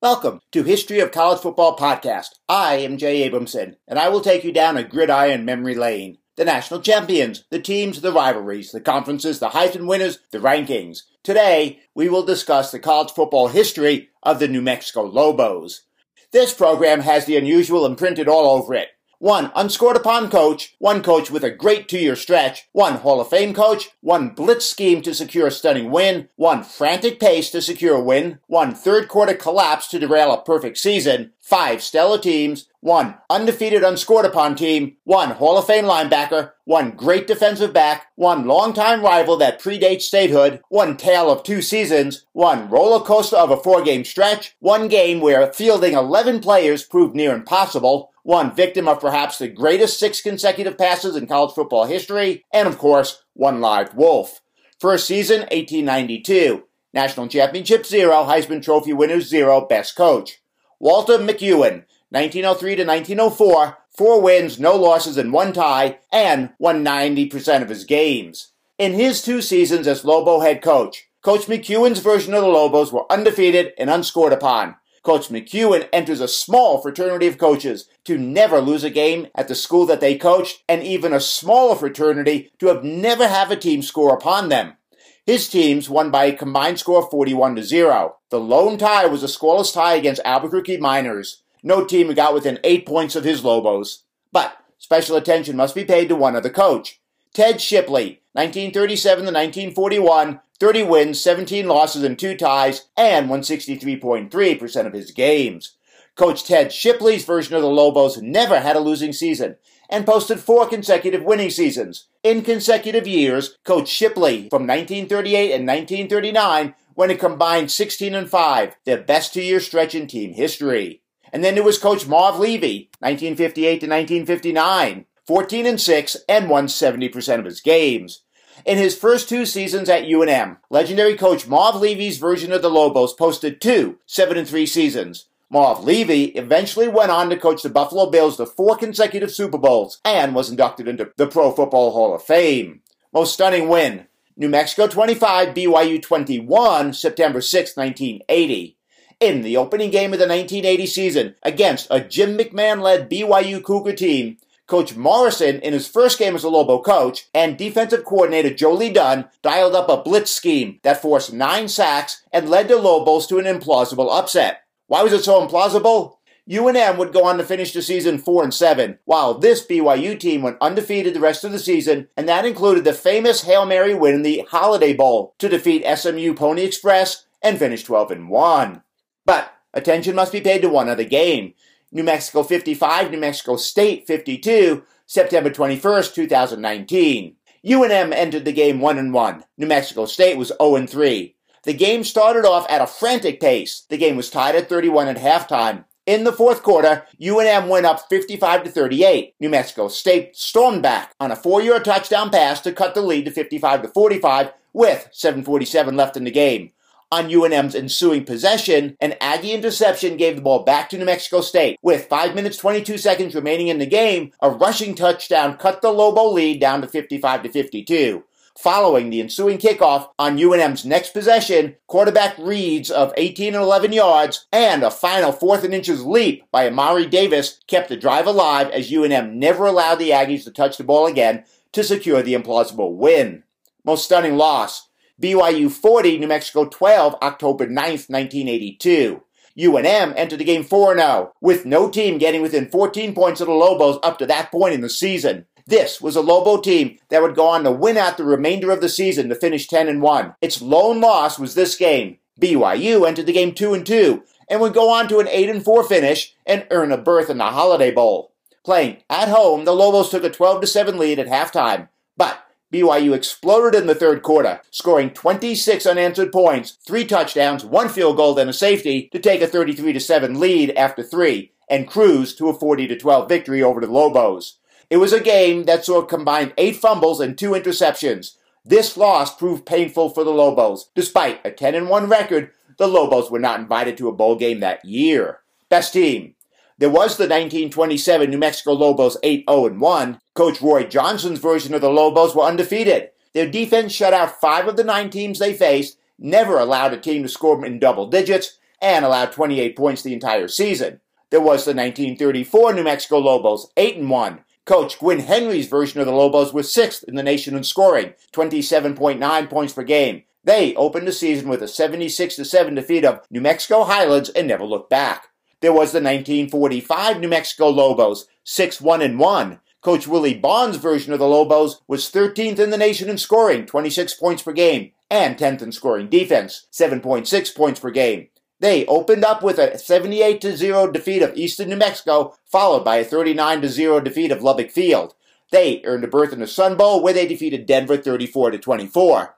Welcome to History of College Football Podcast. I am Jay Abramson, and I will take you down a gridiron memory lane. The national champions, the teams, the rivalries, the conferences, the Heisman winners, the rankings. Today, we will discuss the college football history of the New Mexico Lobos. This program has the unusual imprinted all over it. One unscored upon coach, one coach with a great two year stretch, one Hall of Fame coach, one blitz scheme to secure a stunning win, one frantic pace to secure a win, one third quarter collapse to derail a perfect season, five stellar teams, one undefeated unscored upon team, one Hall of Fame linebacker, one great defensive back, one longtime rival that predates statehood, one tale of two seasons, one roller coaster of a four game stretch, one game where fielding 11 players proved near impossible, one victim of perhaps the greatest six consecutive passes in college football history, and of course, one live wolf. First season, 1892. National Championship 0, Heisman Trophy winners 0, best coach. Walter McEwen, 1903 to 1904, four wins, no losses, and one tie, and won 90% of his games. In his two seasons as Lobo head coach, Coach McEwen's version of the Lobos were undefeated and unscored upon. Coach McEwen enters a small fraternity of coaches to never lose a game at the school that they coached, and even a smaller fraternity to have never have a team score upon them. His teams won by a combined score of 41 to 0. The lone tie was a scoreless tie against Albuquerque Miners. No team got within 8 points of his Lobos. But special attention must be paid to one other coach. Ted Shipley, 1937 to 1941, 30 wins, 17 losses, and 2 ties, and won 63.3% of his games. Coach Ted Shipley's version of the Lobos never had a losing season and posted four consecutive winning seasons. In consecutive years, Coach Shipley from 1938 and 1939 went a combined 16 and 5, their best two-year stretch in team history. And then there was Coach Marv Levy, 1958 to 1959, 14 and 6, and won 70% of his games. In his first two seasons at UNM, legendary coach Marv Levy's version of the Lobos posted two 7 and 3 seasons. Marv Levy eventually went on to coach the Buffalo Bills to four consecutive Super Bowls and was inducted into the Pro Football Hall of Fame. Most stunning win New Mexico 25, BYU 21, September 6, 1980. In the opening game of the 1980 season against a Jim McMahon led BYU Cougar team, Coach Morrison, in his first game as a Lobo coach, and defensive coordinator Joe Lee Dunn dialed up a blitz scheme that forced nine sacks and led the Lobos to an implausible upset. Why was it so implausible? UNM would go on to finish the season 4 and 7, while this BYU team went undefeated the rest of the season, and that included the famous Hail Mary win in the Holiday Bowl to defeat SMU Pony Express and finish 12 and 1. But attention must be paid to one other game. New Mexico 55, New Mexico State 52, September 21st, 2019. UNM entered the game 1 and 1. New Mexico State was 0 and 3. The game started off at a frantic pace. The game was tied at 31 at halftime. In the fourth quarter, UNM went up 55 to 38. New Mexico State stormed back on a four-yard touchdown pass to cut the lead to 55 to 45 with 7:47 left in the game. On UNM's ensuing possession, an Aggie interception gave the ball back to New Mexico State. With 5 minutes 22 seconds remaining in the game, a rushing touchdown cut the Lobo lead down to 55 to 52. Following the ensuing kickoff on UNM's next possession, quarterback reads of 18 and 11 yards and a final fourth and inches leap by Ahmari Davis kept the drive alive as UNM never allowed the Aggies to touch the ball again to secure the implausible win. Most stunning loss. BYU 40, New Mexico 12, October 9th, 1982. UNM entered the game 4-0, with no team getting within 14 points of the Lobos up to that point in the season. This was a Lobo team that would go on to win out the remainder of the season to finish 10 and 1. Its lone loss was this game. BYU entered the game 2 and 2 and would go on to an 8 and 4 finish and earn a berth in the Holiday Bowl. Playing at home, the Lobos took a 12 7 lead at halftime, but BYU exploded in the third quarter, scoring 26 unanswered points, three touchdowns, one field goal, and a safety to take a 33 7 lead after three, and cruised to a 40 12 victory over the Lobos. It was a game that saw combined eight fumbles and two interceptions. This loss proved painful for the Lobos. Despite a 10 1 record, the Lobos were not invited to a bowl game that year. Best team. There was the 1927 New Mexico Lobos 8 0 1. Coach Roy Johnson's version of the Lobos were undefeated. Their defense shut out five of the nine teams they faced, never allowed a team to score in double digits, and allowed 28 points the entire season. There was the 1934 New Mexico Lobos 8 1. Coach Gwinn Henry's version of the Lobos was sixth in the nation in scoring, 27.9 points per game. They opened the season with a 76 7 defeat of New Mexico Highlands and never looked back. There was the 1945 New Mexico Lobos, 6 1 1. Coach Willie Bond's version of the Lobos was 13th in the nation in scoring, 26 points per game, and 10th in scoring defense, 7.6 points per game. They opened up with a 78 0 defeat of Eastern New Mexico, followed by a 39 0 defeat of Lubbock Field. They earned a berth in the Sun Bowl where they defeated Denver 34 24.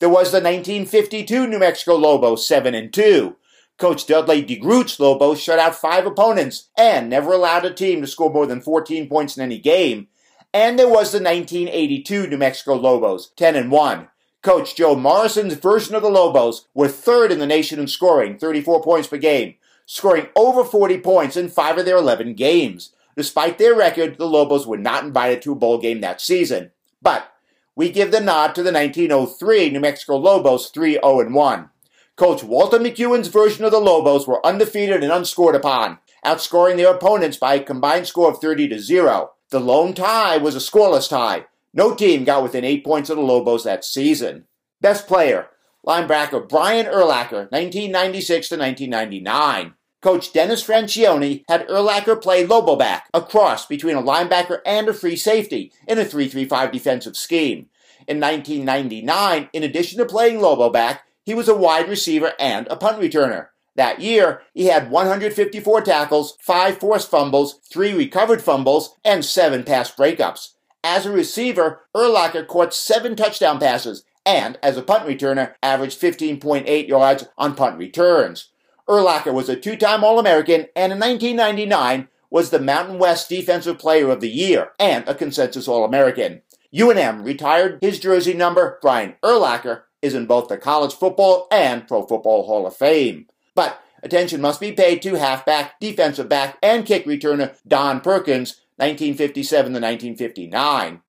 There was the 1952 New Mexico Lobos 7 and 2. Coach Dudley DeGroot's Lobos shut out five opponents and never allowed a team to score more than 14 points in any game. And there was the 1982 New Mexico Lobos, 10 and 1. Coach Joe Morrison's version of the Lobos were third in the nation in scoring, 34 points per game, scoring over 40 points in five of their 11 games. Despite their record, the Lobos were not invited to a bowl game that season. But we give the nod to the 1903 New Mexico Lobos 3 0 1. Coach Walter McEwen's version of the Lobos were undefeated and unscored upon, outscoring their opponents by a combined score of 30 to 0. The lone tie was a scoreless tie. No team got within 8 points of the Lobos that season. Best player, linebacker Brian Urlacher, 1996 to 1999. Coach Dennis Franchione had Urlacher play Lobo back, a cross between a linebacker and a free safety, in a 3-3-5 defensive scheme. In 1999, in addition to playing Lobo back, he was a wide receiver and a punt returner. That year, he had 154 tackles, 5 forced fumbles, 3 recovered fumbles, and 7 pass breakups. As a receiver, Urlacher caught 7 touchdown passes, and as a punt returner, averaged 15.8 yards on punt returns. Urlacher was a two-time All-American, and in 1999 was the Mountain West Defensive Player of the Year and a consensus All-American. UNM retired his jersey number, Brian Urlacher, is in both the College Football and Pro Football Hall of Fame. But attention must be paid to halfback, defensive back, and kick returner Don Perkins, 1957 to 1959.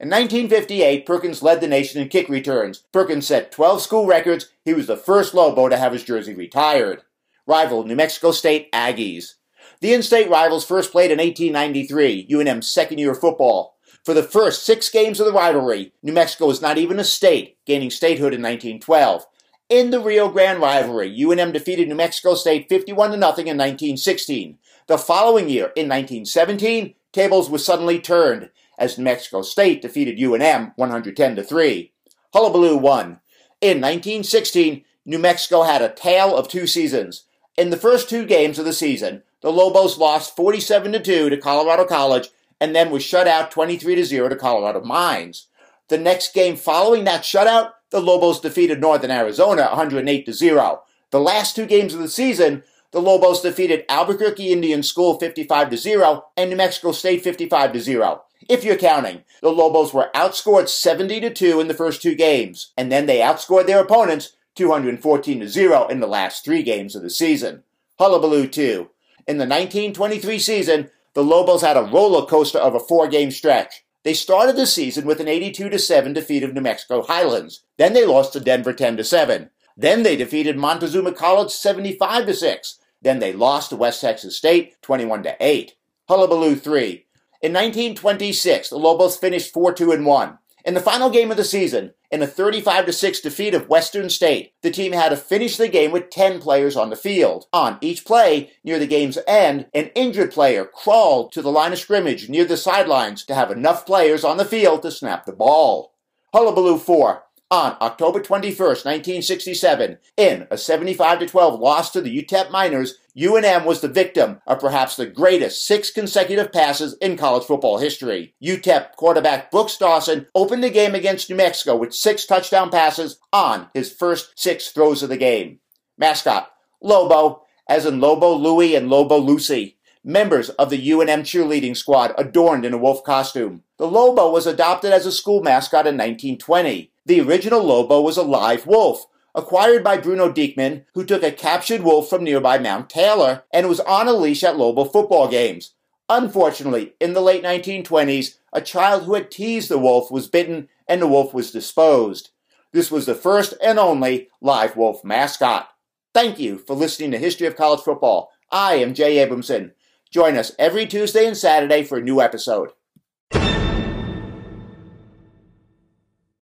In 1958, Perkins led the nation in kick returns. Perkins set 12 school records. He was the first Lobo to have his jersey retired. Rival New Mexico State Aggies. The in-state rivals first played in 1893, UNM's second year of football. For the first six games of the rivalry, New Mexico was not even a state, gaining statehood in 1912. In the Rio Grande rivalry, UNM defeated New Mexico State 51 0 in 1916. The following year, in 1917, tables were suddenly turned as New Mexico State defeated UNM 110 to 3. Hullabaloo one. In 1916, New Mexico had a tale of two seasons. In the first two games of the season, the Lobos lost 47 to 2 to Colorado College and then was shut out 23 to 0 to Colorado Mines. The next game following that shutout, the Lobos defeated Northern Arizona 108 to 0. The last two games of the season, the Lobos defeated Albuquerque Indian School 55 to 0 and New Mexico State 55 to 0. If you're counting, the Lobos were outscored 70 to 2 in the first two games, and then they outscored their opponents 214 to 0 in the last three games of the season. Hullabaloo 2. In the 1923 season, the Lobos had a roller coaster of a four game stretch. They started the season with an 82 7 defeat of New Mexico Highlands. Then they lost to Denver 10 7. Then they defeated Montezuma College 75 6. Then they lost to West Texas State 21 8. Hullabaloo 3. In 1926, the Lobos finished 4 2 1. In the final game of the season, in a 35 6 defeat of Western State, the team had to finish the game with 10 players on the field. On each play, near the game's end, an injured player crawled to the line of scrimmage near the sidelines to have enough players on the field to snap the ball. Hullabaloo 4 on October 21, 1967, in a 75 12 loss to the UTEP Miners, UNM was the victim of perhaps the greatest six consecutive passes in college football history. UTEP quarterback Brooks Dawson opened the game against New Mexico with six touchdown passes on his first six throws of the game. Mascot Lobo, as in Lobo Louie and Lobo Lucy. members of the UNM cheerleading squad adorned in a wolf costume. The Lobo was adopted as a school mascot in 1920. The original Lobo was a live wolf, acquired by Bruno Diekman, who took a captured wolf from nearby Mount Taylor and was on a leash at Lobo football games. Unfortunately, in the late 1920s, a child who had teased the wolf was bitten and the wolf was disposed. This was the first and only live wolf mascot. Thank you for listening to History of College Football. I am Jay Abramson. Join us every Tuesday and Saturday for a new episode.